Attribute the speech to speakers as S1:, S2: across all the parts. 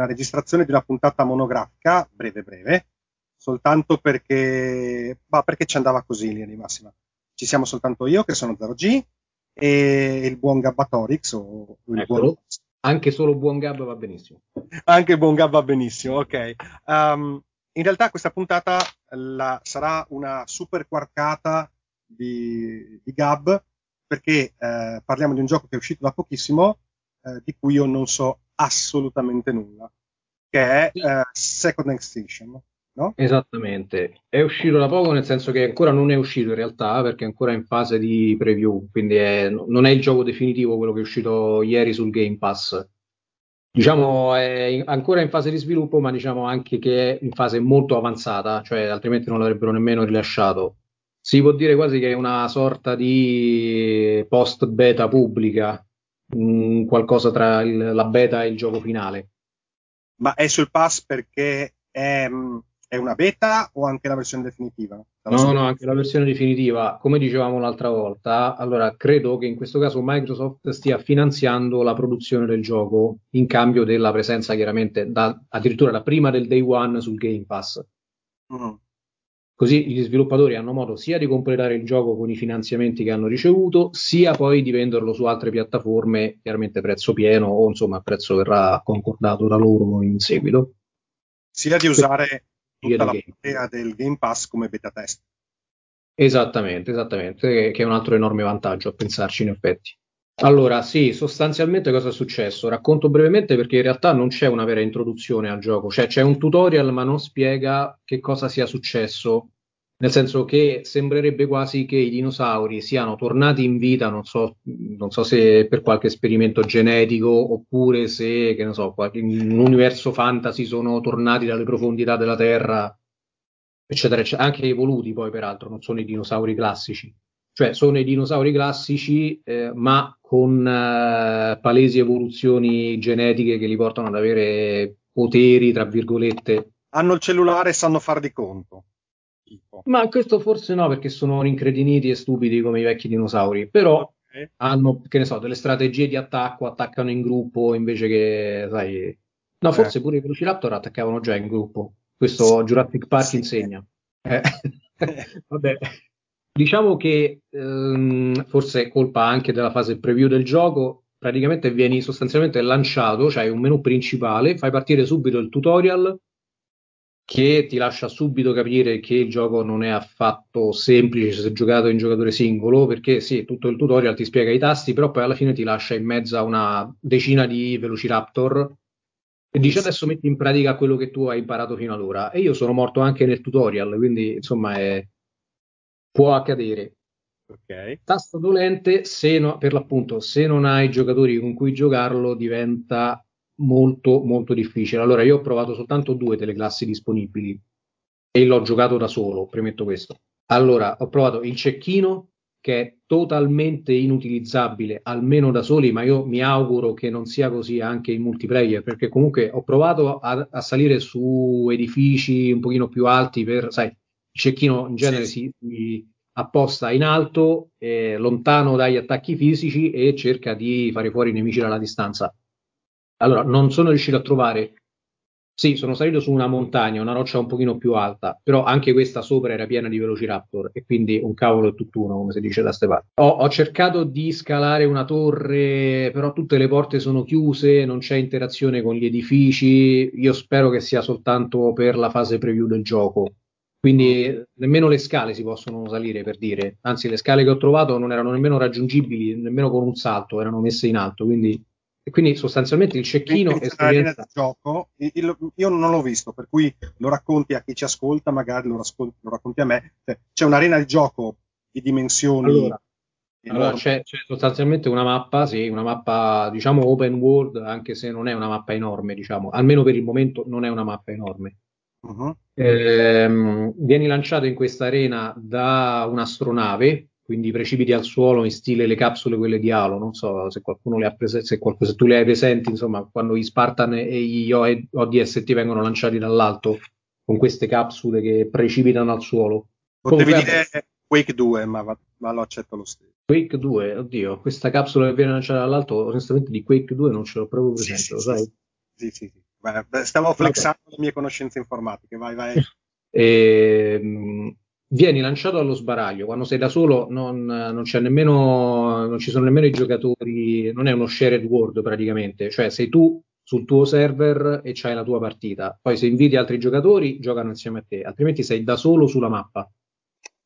S1: una registrazione di una puntata monografica, breve breve, soltanto perché, bah, perché ci andava così in linea di massima. Ci siamo soltanto io, che sono 0G, e il buon Gabbatorix. O il buon...
S2: Anche solo buon Gab va benissimo.
S1: Anche buon Gab va benissimo, ok. Um, in realtà questa puntata la, sarà una super quarkata di, di Gab, perché eh, parliamo di un gioco che è uscito da pochissimo, eh, di cui io non so assolutamente nulla, che è eh, Second Extinction no?
S2: Esattamente, è uscito da poco nel senso che ancora non è uscito in realtà perché è ancora in fase di preview, quindi è, non è il gioco definitivo quello che è uscito ieri sul Game Pass. Diciamo è ancora in fase di sviluppo, ma diciamo anche che è in fase molto avanzata, cioè altrimenti non l'avrebbero nemmeno rilasciato. Si può dire quasi che è una sorta di post beta pubblica, mh, qualcosa tra il, la beta e il gioco finale.
S1: Ma è sul pass perché è, è una beta o anche la versione definitiva?
S2: La no, no, anche la versione definitiva. Come dicevamo l'altra volta, allora credo che in questo caso Microsoft stia finanziando la produzione del gioco in cambio della presenza chiaramente da, addirittura da prima del day one sul Game Pass. Mm. Così gli sviluppatori hanno modo sia di completare il gioco con i finanziamenti che hanno ricevuto, sia poi di venderlo su altre piattaforme, chiaramente prezzo pieno o insomma il prezzo verrà concordato da loro in seguito.
S1: Sia di usare tutta la platea del Game Pass come beta test.
S2: Esattamente, esattamente, che è un altro enorme vantaggio a pensarci in effetti. Allora, sì, sostanzialmente cosa è successo? Racconto brevemente perché in realtà non c'è una vera introduzione al gioco, cioè c'è un tutorial ma non spiega che cosa sia successo. Nel senso che sembrerebbe quasi che i dinosauri siano tornati in vita, non so, non so se per qualche esperimento genetico oppure se, che ne so, in un universo fantasy sono tornati dalle profondità della Terra, eccetera, eccetera, anche evoluti poi peraltro, non sono i dinosauri classici, cioè sono i dinosauri classici eh, ma con eh, palesi evoluzioni genetiche che li portano ad avere poteri, tra virgolette.
S1: Hanno il cellulare e sanno far di conto
S2: tipo. Ma questo forse no, perché sono rincrediniti e stupidi come i vecchi dinosauri, però okay. hanno, che ne so, delle strategie di attacco, attaccano in gruppo invece che, sai... No, forse eh. pure i Velociraptor attaccavano già in gruppo. Questo sì. Jurassic Park sì. insegna. Eh. Vabbè. Diciamo che ehm, forse è colpa anche della fase preview del gioco, praticamente vieni sostanzialmente lanciato, cioè un menu principale, fai partire subito il tutorial che ti lascia subito capire che il gioco non è affatto semplice se giocato in giocatore singolo, perché sì, tutto il tutorial ti spiega i tasti, però poi alla fine ti lascia in mezzo a una decina di Velociraptor e dice adesso metti in pratica quello che tu hai imparato fino ad ora. E io sono morto anche nel tutorial, quindi insomma è... può accadere.
S1: Okay.
S2: Tasto dolente, se no, per l'appunto, se non hai giocatori con cui giocarlo, diventa molto molto difficile. Allora io ho provato soltanto due delle classi disponibili e l'ho giocato da solo, premetto questo. Allora, ho provato il cecchino che è totalmente inutilizzabile, almeno da soli, ma io mi auguro che non sia così anche in multiplayer, perché comunque ho provato a, a salire su edifici un pochino più alti per, sai, cecchino in genere sì. si, si apposta in alto, eh, lontano dagli attacchi fisici e cerca di fare fuori i nemici dalla distanza. Allora, non sono riuscito a trovare. Sì, sono salito su una montagna, una roccia un pochino più alta, però anche questa sopra era piena di velociraptor e quindi un cavolo è tutt'uno, come si dice da ste parti. Ho, ho cercato di scalare una torre, però tutte le porte sono chiuse, non c'è interazione con gli edifici. Io spero che sia soltanto per la fase preview del gioco. Quindi nemmeno le scale si possono salire per dire, anzi le scale che ho trovato non erano nemmeno raggiungibili, nemmeno con un salto, erano messe in alto, quindi e quindi sostanzialmente il cecchino è
S1: esperienza... gioco, io non l'ho visto, per cui lo racconti a chi ci ascolta, magari lo, racconti, lo racconti a me. Cioè, c'è un'arena di gioco di dimensioni.
S2: Allora, allora c'è, c'è, sostanzialmente una mappa, sì, una mappa diciamo open world, anche se non è una mappa enorme, diciamo, almeno per il momento non è una mappa enorme. Uh-huh. Eh, vieni lanciato in questa arena da un'astronave quindi precipiti al suolo in stile le capsule quelle di Halo, non so se qualcuno le ha prese, se, se tu le hai presenti, insomma, quando gli Spartan e gli ODST vengono lanciati dall'alto con queste capsule che precipitano al suolo.
S1: Potevi Comunque, dire Quake 2, ma, va, ma, lo accetto lo stesso.
S2: Quake 2, oddio, questa capsula che viene lanciata dall'alto, onestamente di Quake 2 non ce l'ho proprio presente,
S1: sì,
S2: lo
S1: sì,
S2: sai?
S1: Sì, sì, sì. Beh, stavo flexando le mie conoscenze informatiche, vai, vai.
S2: E, ehm, vieni lanciato allo sbaraglio, quando sei da solo non, non, nemmeno, non, ci sono nemmeno i giocatori, non è uno shared world praticamente, cioè sei tu sul tuo server e c'hai la tua partita, poi se inviti altri giocatori giocano insieme a te, altrimenti sei da solo sulla mappa,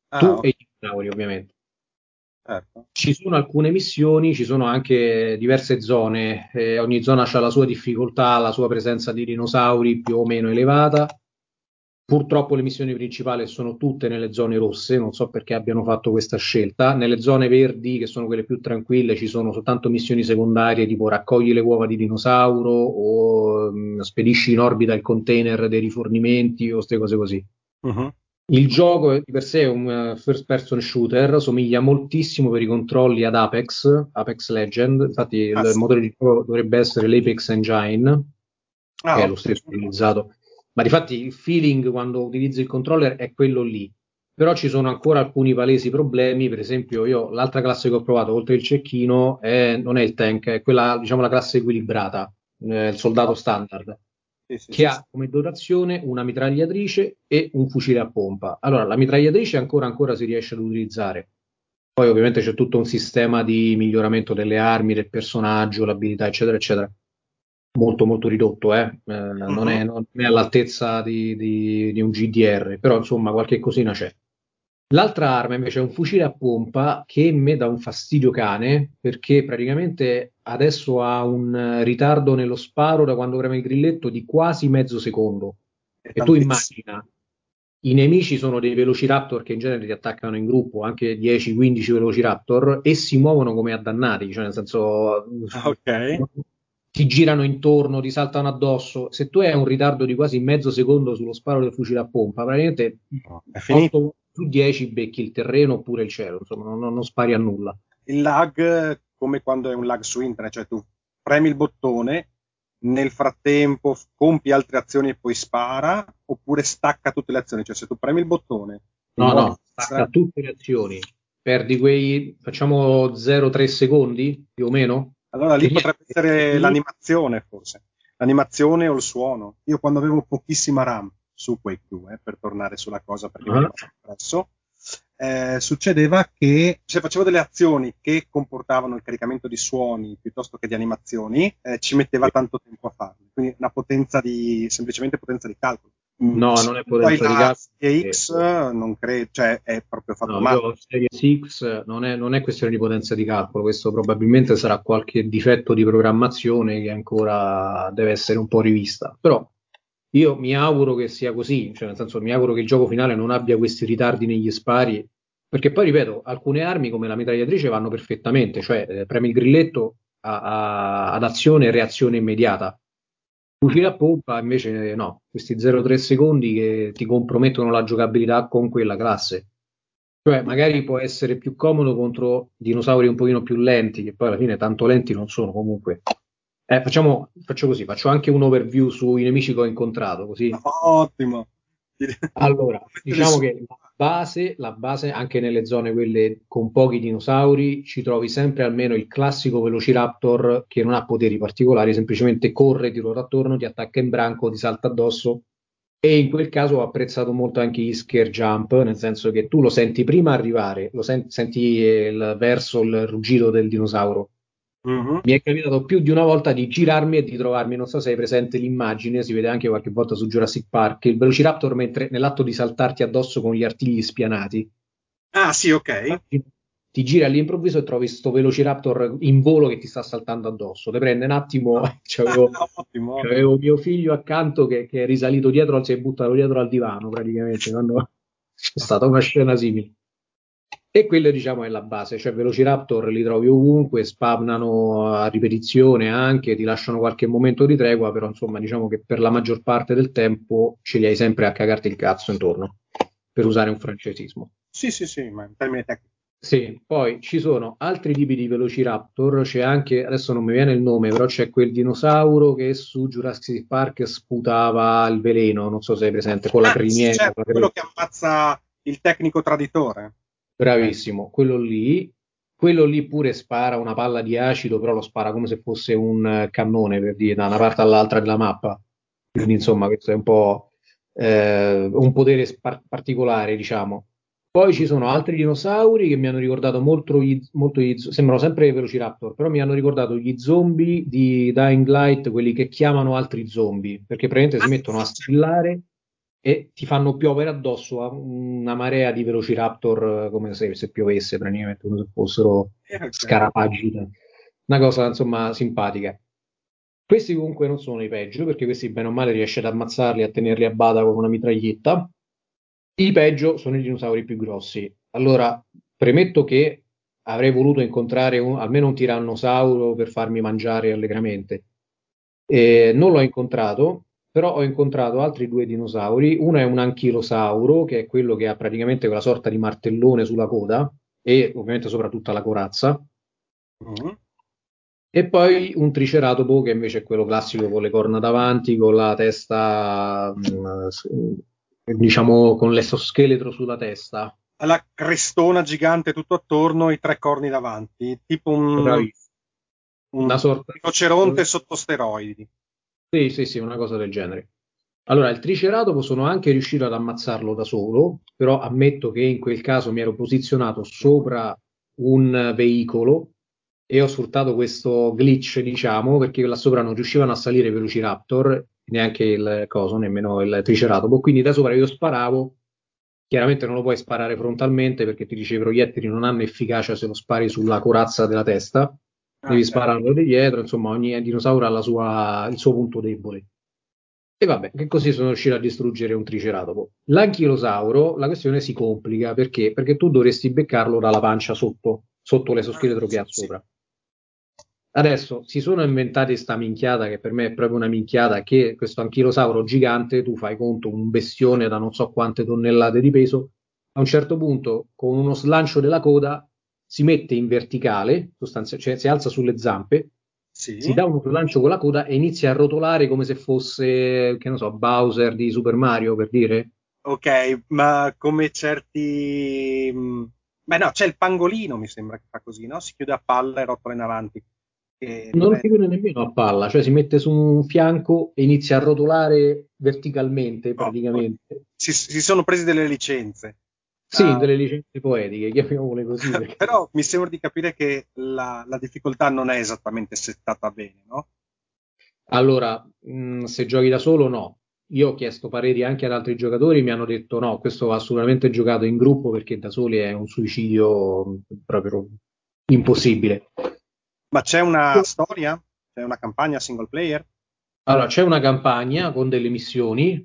S2: ah, tu okay. e i giocatori ovviamente. Certo. Ci sono alcune missioni, ci sono anche diverse zone, eh, ogni zona ha la sua difficoltà, la sua presenza di dinosauri più o meno elevata. Purtroppo le missioni principali sono tutte nelle zone rosse, non so perché abbiano fatto questa scelta. Nelle zone verdi, che sono quelle più tranquille, ci sono soltanto missioni secondarie tipo raccogli le uova di dinosauro o mh, mm, spedisci in orbita il container dei rifornimenti o queste cose così. Uh-huh. Il gioco di per sé è un uh, first person shooter, somiglia moltissimo per i controlli ad Apex, Apex Legend, infatti ah, il sì. motore di gioco dovrebbe essere l'Apex Engine, ah, che è lo stesso utilizzato, ma di fatti il feeling quando utilizzi il controller è quello lì, però ci sono ancora alcuni palesi problemi, per esempio io l'altra classe che ho provato oltre il cecchino è, non è il tank, è quella diciamo la classe equilibrata, eh, il soldato standard sì, sì, che sì. ha come dotazione una mitragliatrice e un fucile a pompa. Allora, la mitragliatrice ancora, ancora si riesce ad utilizzare. Poi ovviamente c'è tutto un sistema di miglioramento delle armi, del personaggio, l'abilità, eccetera, eccetera. Molto, molto ridotto, eh? Eh, non, è, non, è, all'altezza di, di, di un GDR, però insomma qualche cosina c'è. L'altra arma invece è un fucile a pompa che mi dà un fastidio cane perché praticamente adesso ha un ritardo nello sparo da quando preme il grilletto di quasi mezzo secondo. E tu immagina, i nemici sono dei velociraptor che in genere ti attaccano in gruppo, anche 10-15 velociraptor, e si muovono come addannati, cioè nel senso
S1: ah, okay.
S2: ti girano intorno, ti saltano addosso. Se tu hai un ritardo di quasi mezzo secondo sullo sparo del fucile a pompa, praticamente no, è finito su 10 becchi il terreno oppure il cielo, insomma, non, non spari a nulla.
S1: Il lag, come quando è un lag su internet, cioè tu premi il bottone, nel frattempo compi altre azioni e poi spara, oppure stacca tutte le azioni, cioè se tu premi il bottone...
S2: No, no, stacca tutte le azioni, perdi quei, facciamo 0,3 secondi più o meno.
S1: Allora lì potrebbe essere l'animazione forse, l'animazione o il suono. Io quando avevo pochissima RAM su Quake 2, per tornare sulla cosa perché uh-huh. mi presso, eh, succedeva che se facevo delle azioni che comportavano il caricamento di suoni piuttosto che di animazioni, eh, ci metteva tanto tempo a farlo. Quindi una potenza di, semplicemente potenza di calcolo.
S2: Mm, no, non è potenza di calcolo.
S1: Serie X non credo, cioè è proprio fatto no, male.
S2: Serie X non è, non è questione di potenza di calcolo, questo probabilmente sarà qualche difetto di programmazione che ancora deve essere un po' rivista. Però io mi auguro che sia così, cioè nel senso mi auguro che il gioco finale non abbia questi ritardi negli spari, perché poi ripeto, alcune armi come la mitragliatrice vanno perfettamente, cioè eh, premi il grilletto a, a, ad azione e reazione immediata. Fucile a pompa invece no, questi 0,3 secondi che ti compromettono la giocabilità con quella classe. Cioè, magari può essere più comodo contro dinosauri un pochino più lenti, che poi alla fine tanto lenti non sono comunque. Eh, facciamo, faccio così, faccio anche un overview sui nemici che ho incontrato, così.
S1: Ottimo.
S2: Allora, diciamo che la base, la base, anche nelle zone quelle con pochi dinosauri, ci trovi sempre almeno il classico Velociraptor che non ha poteri particolari, semplicemente corre, ti ruota attorno, ti attacca in branco, ti salta addosso. E in quel caso ho apprezzato molto anche gli scare jump, nel senso che tu lo senti prima arrivare, lo sen- senti il verso il ruggito del dinosauro Uh-huh. Mi è capitato più di una volta di girarmi e di trovarmi, non so se hai presente l'immagine, si vede anche qualche volta su Jurassic Park, il Velociraptor mentre, nell'atto di saltarti addosso con gli artigli spianati.
S1: Ah sì, ok.
S2: Ti, giri all'improvviso e trovi questo Velociraptor in volo che ti sta saltando addosso. Te prende un attimo, ah, c'avevo, ottimo, c'avevo mio figlio accanto che, che, è risalito dietro, si è buttato dietro al divano praticamente, quando c'è stata una scena simile. E quella diciamo è la base, cioè Velociraptor li trovi ovunque, spawnano a ripetizione anche, ti lasciano qualche momento di tregua, però insomma diciamo che per la maggior parte del tempo ce li hai sempre a cagarti il cazzo intorno, per usare un francesismo.
S1: Sì, sì, sì, ma in termini tecnici.
S2: Sì, poi ci sono altri tipi di Velociraptor, c'è anche, adesso non mi viene il nome, però c'è quel dinosauro che su Jurassic Park sputava il veleno, non so se è presente, con la ah, criniera. Sì,
S1: certo, quello che ammazza il tecnico traditore.
S2: Bravissimo, quello lì, quello lì pure spara una palla di acido, però lo spara come se fosse un cannone per dire da una parte all'altra della mappa. Quindi insomma questo è un po' eh, un potere spar- particolare, diciamo. Poi ci sono altri dinosauri che mi hanno ricordato molto gli, molto gli sembrano sempre Velociraptor, però mi hanno ricordato gli zombie di Dying Light, quelli che chiamano altri zombie, perché praticamente si mettono a strillare e ti fanno piovere addosso una marea di Velociraptor come se, se piovesse praticamente, come se fossero okay. scarafaggi. Una cosa insomma simpatica. Questi comunque non sono i peggio, perché questi bene o male riesci ad ammazzarli, a tenerli a bada con una mitraglietta i peggio sono i dinosauri più grossi. Allora, premetto che avrei voluto incontrare un, almeno un tirannosauro per farmi mangiare allegramente. E non l'ho incontrato, però ho incontrato altri due dinosauri. Uno è un anchilosauro, che è quello che ha praticamente quella sorta di martellone sulla coda e ovviamente soprattutto la corazza. Mm-hmm. E poi un triceratopo che invece è quello classico con le corna davanti, con la testa mm, diciamo con l'esoscheletro sulla testa.
S1: La crestona gigante tutto attorno, i tre corni davanti, tipo un, una sorta di rinoceronte sotto steroidi.
S2: Sì, sì, sì, una cosa del genere. Allora, il triceratopo sono anche riuscito ad ammazzarlo da solo, però ammetto che in quel caso mi ero posizionato sopra un veicolo e ho sfruttato questo glitch, diciamo, perché là sopra non riuscivano a salire i Velociraptor neanche il coso, nemmeno il triceratopo. Quindi da sopra io sparavo. Chiaramente non lo puoi sparare frontalmente perché ti dice i proiettili non hanno efficacia se lo spari sulla corazza della testa, devi certo. spararlo di dietro, insomma ogni dinosauro ha sua, il suo punto debole. E vabbè, che così sono riuscito a distruggere un triceratopo. L'anchilosauro, la questione si complica perché? Perché tu dovresti beccarlo dalla pancia sotto, sotto l'esoscheletro che ha sopra. Adesso si sono inventati sta minchiata che per me è proprio una minchiata che questo anchilosauro gigante, tu fai conto un bestione da non so quante tonnellate di peso, a un certo punto con uno slancio della coda si mette in verticale, sostanzialmente cioè si alza sulle zampe, sì. si dà uno slancio con la coda e inizia a rotolare come se fosse, che non so, Bowser di Super Mario per dire.
S1: Ok, ma come certi... Mm, beh no, c'è il pangolino mi sembra che fa così, no? Si chiude a palla e rotola in avanti
S2: non si chiude nemmeno a palla, cioè si mette su un fianco e inizia a rotolare verticalmente praticamente. Oh,
S1: si, si, sono presi delle licenze.
S2: Sì, uh, delle licenze poetiche, chiamiamole così.
S1: Perché... Però mi sembra di capire che la, la, difficoltà non è esattamente settata bene, no?
S2: Allora, mh, se giochi da solo, no. Io ho chiesto pareri anche ad altri giocatori, mi hanno detto no, questo va assolutamente giocato in gruppo perché da soli è un suicidio proprio impossibile.
S1: Ma c'è una storia? C'è una campagna single player?
S2: Allora, c'è una campagna con delle missioni,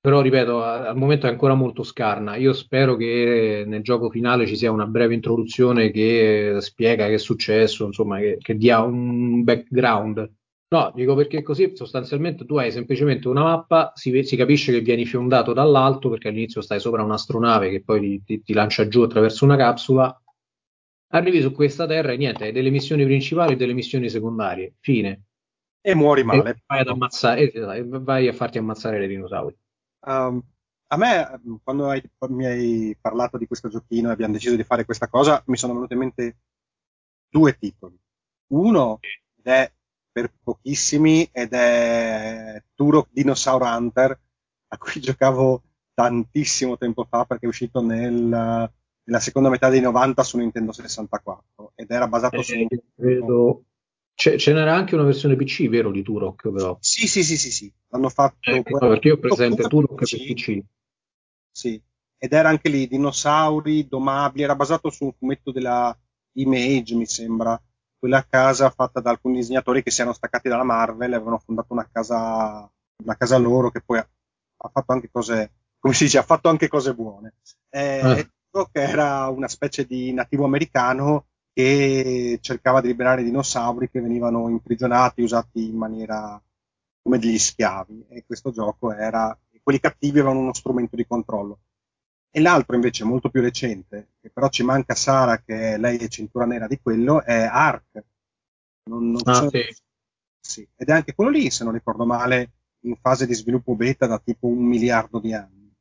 S2: però ripeto, al momento è ancora molto scarna. Io spero che nel gioco finale ci sia una breve introduzione che spiega che è successo, insomma, che, che dia un background. No, dico perché così sostanzialmente tu hai semplicemente una mappa, si, si capisce che vieni fiondato dall'alto perché all'inizio stai sopra un'astronave che poi ti, ti, ti lancia giù attraverso una capsula Arrivi su questa terra e niente, hai delle missioni principali e delle missioni secondarie. Fine.
S1: E muori male.
S2: E vai, ad ammazzare, vai a farti ammazzare le dinosauri.
S1: Um, a me, quando hai, mi hai parlato di questo giochino e abbiamo deciso di fare questa cosa, mi sono venuti in mente due titoli. Uno ed è per pochissimi ed è Turok Dinosaur Hunter, a cui giocavo tantissimo tempo fa perché è uscito nel nella seconda metà dei 90 su Nintendo 64 ed era basato eh, su...
S2: Credo... Ce, ce, n'era anche una versione PC, vero, di Turok però?
S1: Sì, sì, sì, sì, sì. L'hanno fatto...
S2: Eh, no, perché io ho presente Turok per PC.
S1: Sì, ed era anche lì dinosauri domabili, era basato su un fumetto della Image, mi sembra, quella casa fatta da alcuni disegnatori che si erano staccati dalla Marvel e avevano fondato una casa, una casa loro che poi ha, ha fatto anche cose, come si dice, ha fatto anche cose buone. Eh, ah che era una specie di nativo americano che cercava di liberare i dinosauri che venivano imprigionati, usati in maniera come degli schiavi. E questo gioco era, quelli cattivi avevano uno strumento di controllo. E l'altro invece molto più recente, che però ci manca Sara, che lei è cintura nera di quello, è Ark.
S2: Non, non ah, sì.
S1: sì. Ed è anche quello lì, se non ricordo male, in fase di sviluppo beta da tipo un miliardo di anni.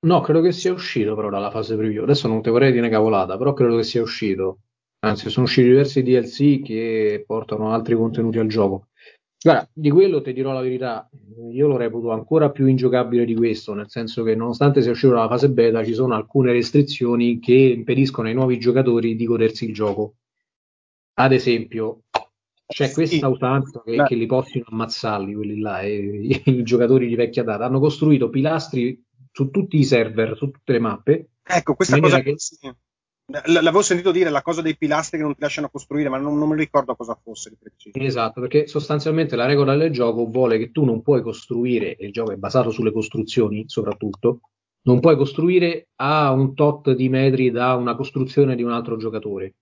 S2: No, credo che sia uscito però dalla fase preview. Adesso non ti vorrei dire una cavolata, però credo che sia uscito. Anzi, sono usciti diversi DLC che portano altri contenuti al gioco. Guarda, di quello ti dirò la verità, io lo reputo ancora più ingiocabile di questo, nel senso che nonostante sia uscito dalla fase beta, ci sono alcune restrizioni che impediscono ai nuovi giocatori di godersi il gioco. Ad esempio, c'è questa usanza che, che, li possono ammazzarli quelli là, e, i, i giocatori di vecchia data. Hanno costruito pilastri su tutti i server, su tutte le mappe.
S1: Ecco, questa cosa che... L'avevo sentito dire la cosa dei pilastri che non ti lasciano costruire, ma non, non lo ricordo cosa fosse di preciso.
S2: Esatto, perché sostanzialmente la regola del gioco vuole che tu non puoi costruire, e il gioco è basato sulle costruzioni soprattutto, non puoi costruire a un tot di metri da una costruzione di un altro giocatore.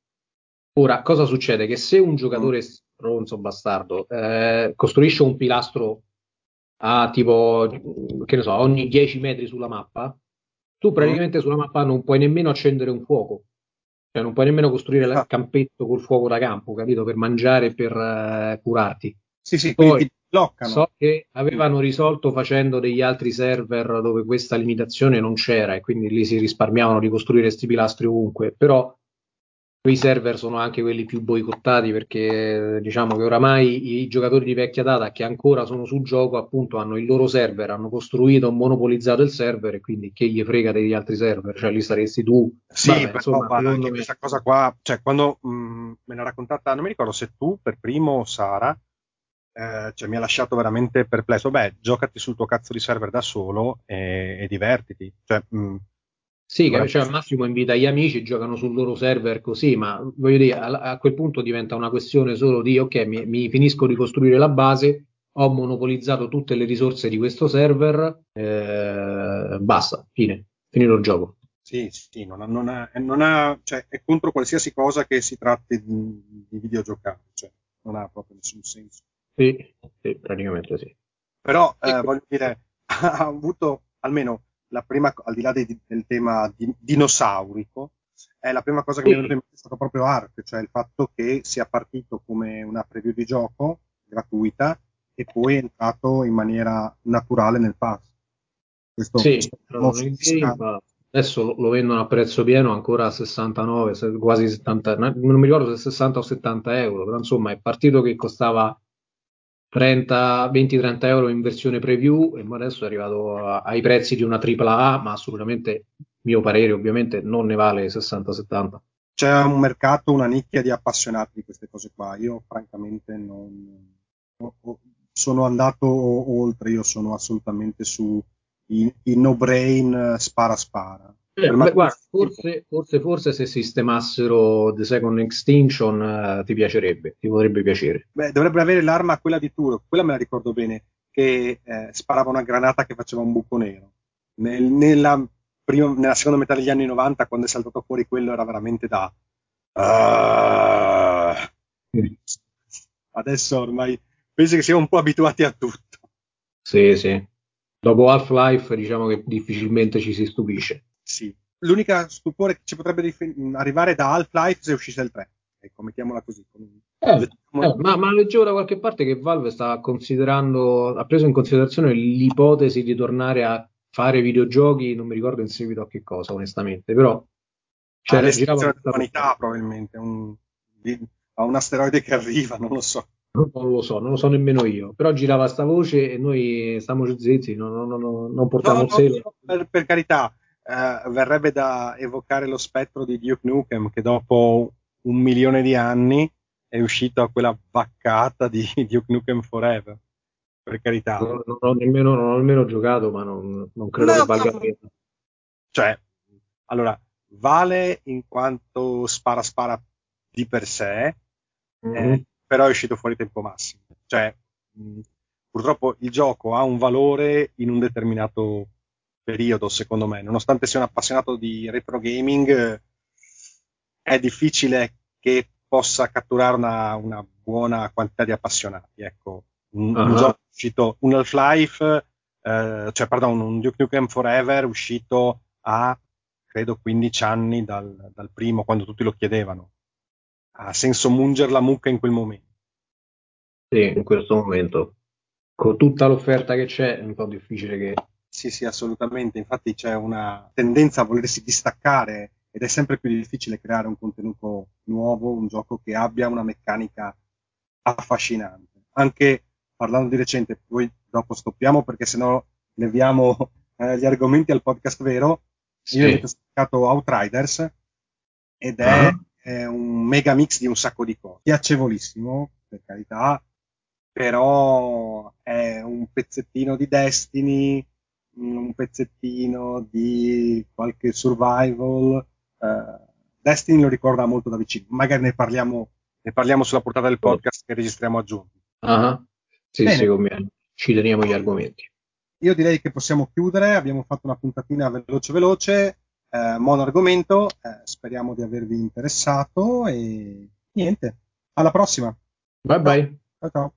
S2: Ora, cosa succede? Che se un giocatore stronzo bastardo eh, costruisce un pilastro a tipo, che ne so, ogni 10 metri sulla mappa, tu praticamente sulla mappa non puoi nemmeno accendere un fuoco cioè non puoi nemmeno costruire il ah. campetto col fuoco da campo, capito? Per mangiare e per uh, curarti.
S1: Sì, sì, Poi, ti bloccano.
S2: So che avevano risolto facendo degli altri server dove questa limitazione non c'era e quindi lì si risparmiavano di costruire questi pilastri ovunque, però quei server sono anche quelli più boicottati perché diciamo che oramai i giocatori di vecchia data che ancora sono sul gioco appunto hanno il loro server, hanno costruito, monopolizzato il server e quindi che gli frega degli altri server, cioè lì saresti tu.
S1: Sì, Vabbè, insomma, va, anche me... questa cosa qua, cioè quando mh, mm, me l'ha raccontata, non mi ricordo se tu per primo o Sara, eh, cioè, mi ha lasciato veramente perplesso. Beh, giocati sul tuo cazzo di server da solo e, e divertiti. Cioè, mh, mm,
S2: sì, che cioè, al massimo invita gli amici, giocano sul loro server così, ma voglio dire, a, a quel punto diventa una questione solo di ok, mi, mi, finisco di costruire la base, ho monopolizzato tutte le risorse di questo server, eh, basta, fine, finito il gioco.
S1: Sì, sì, non ha, non ha, non ha cioè, è contro qualsiasi cosa che si tratti di, di videogiocare, cioè, non ha proprio nessun senso.
S2: Sì, sì praticamente sì.
S1: Però, eh, voglio dire, ha avuto almeno la prima, al di là dei, del tema di, dinosaurico, è la prima cosa che mi è venuta in mente è stato proprio Ark, cioè il fatto che sia partito come una preview di gioco gratuita e poi è entrato in maniera naturale nel pass.
S2: Questo, sì, questo adesso lo, lo, vendono a prezzo pieno ancora a 69, quasi 70, non mi ricordo se 60 o 70 euro, però insomma è partito che costava 20-30 euro in versione preview e adesso è arrivato a, ai prezzi di una AAA, ma assolutamente, mio parere ovviamente, non ne vale 60-70.
S1: C'è un mercato, una nicchia di appassionati di queste cose qua. Io francamente non sono andato oltre, io sono assolutamente su i, i no brain spara spara.
S2: Eh, beh, guarda, forse, forse, forse, se sistemassero The Second Extinction uh, ti piacerebbe, ti potrebbe piacere.
S1: Beh, dovrebbe avere l'arma quella di Turok, quella me la ricordo bene, che eh, sparava una granata che faceva un buco nero. Nel, nella, prima, nella, seconda metà degli anni 90, quando è saltato fuori quello, era veramente da... Uh. Adesso ormai penso che siamo un po' abituati a tutto.
S2: Sì, sì. Dopo Half-Life diciamo che difficilmente ci si stupisce
S1: sì. L'unica stupore che ci potrebbe dif- arrivare da Half-Life se uscisse il 3. Ecco, mettiamola così.
S2: Eh, eh, ma, ma, leggevo da qualche parte che Valve sta considerando, ha preso in considerazione l'ipotesi di tornare a fare videogiochi, non mi ricordo in seguito a che cosa, onestamente, però
S1: cioè, ah, girava dell'umanità probabilmente, un, a un asteroide che arriva, non lo so.
S2: Non lo so, non lo so nemmeno io, però girava sta voce e noi stiamo zitti, non, non, non, non portiamo no, no,
S1: no, per, per carità, eh, verrebbe da evocare lo spettro di Duke Nukem che dopo un milione di anni è uscito a quella vaccata di Duke Nukem Forever. Per carità.
S2: Non, non, ho, nemmeno, non ho nemmeno giocato, ma non, non credo no, che valga la pena.
S1: Cioè, allora, vale in quanto spara spara di per sé, mm-hmm. eh, però è uscito fuori tempo massimo. Cioè, mh, purtroppo il gioco ha un valore in un determinato periodo, secondo me. Nonostante sia un appassionato di retro gaming, è difficile che possa catturare una, una buona quantità di appassionati. Ecco, un, uh-huh. un gioco uscito, un Half-Life, eh, cioè, pardon, un Duke Nukem Forever uscito a credo 15 anni dal, dal primo, quando tutti lo chiedevano. Ha senso mungere la mucca in quel momento.
S2: Sì, in questo momento. Con tutta l'offerta che c'è, è un po' difficile che
S1: sì, sì, assolutamente. Infatti c'è una tendenza a volersi distaccare ed è sempre più difficile creare un contenuto nuovo, un gioco che abbia una meccanica affascinante. Anche parlando di recente, poi dopo stoppiamo perché sennò leviamo eh, gli argomenti al podcast vero. Sì. Io ho staccato Outriders ed è, uh-huh. è, un mega mix di un sacco di cose. Piacevolissimo, per carità, però è un pezzettino di Destiny, un pezzettino di qualche survival. Uh, Destiny lo ricorda molto da vicino. Magari ne parliamo, ne parliamo sulla portata del podcast che registriamo a giugno.
S2: Uh-huh. Sì, Bene. sì, conviene. Ci teniamo gli argomenti.
S1: Io direi che possiamo chiudere, abbiamo fatto una puntatina veloce veloce, eh, mono argomento, eh, speriamo di avervi interessato e niente, alla prossima.
S2: Bye bye.
S1: Ciao ciao.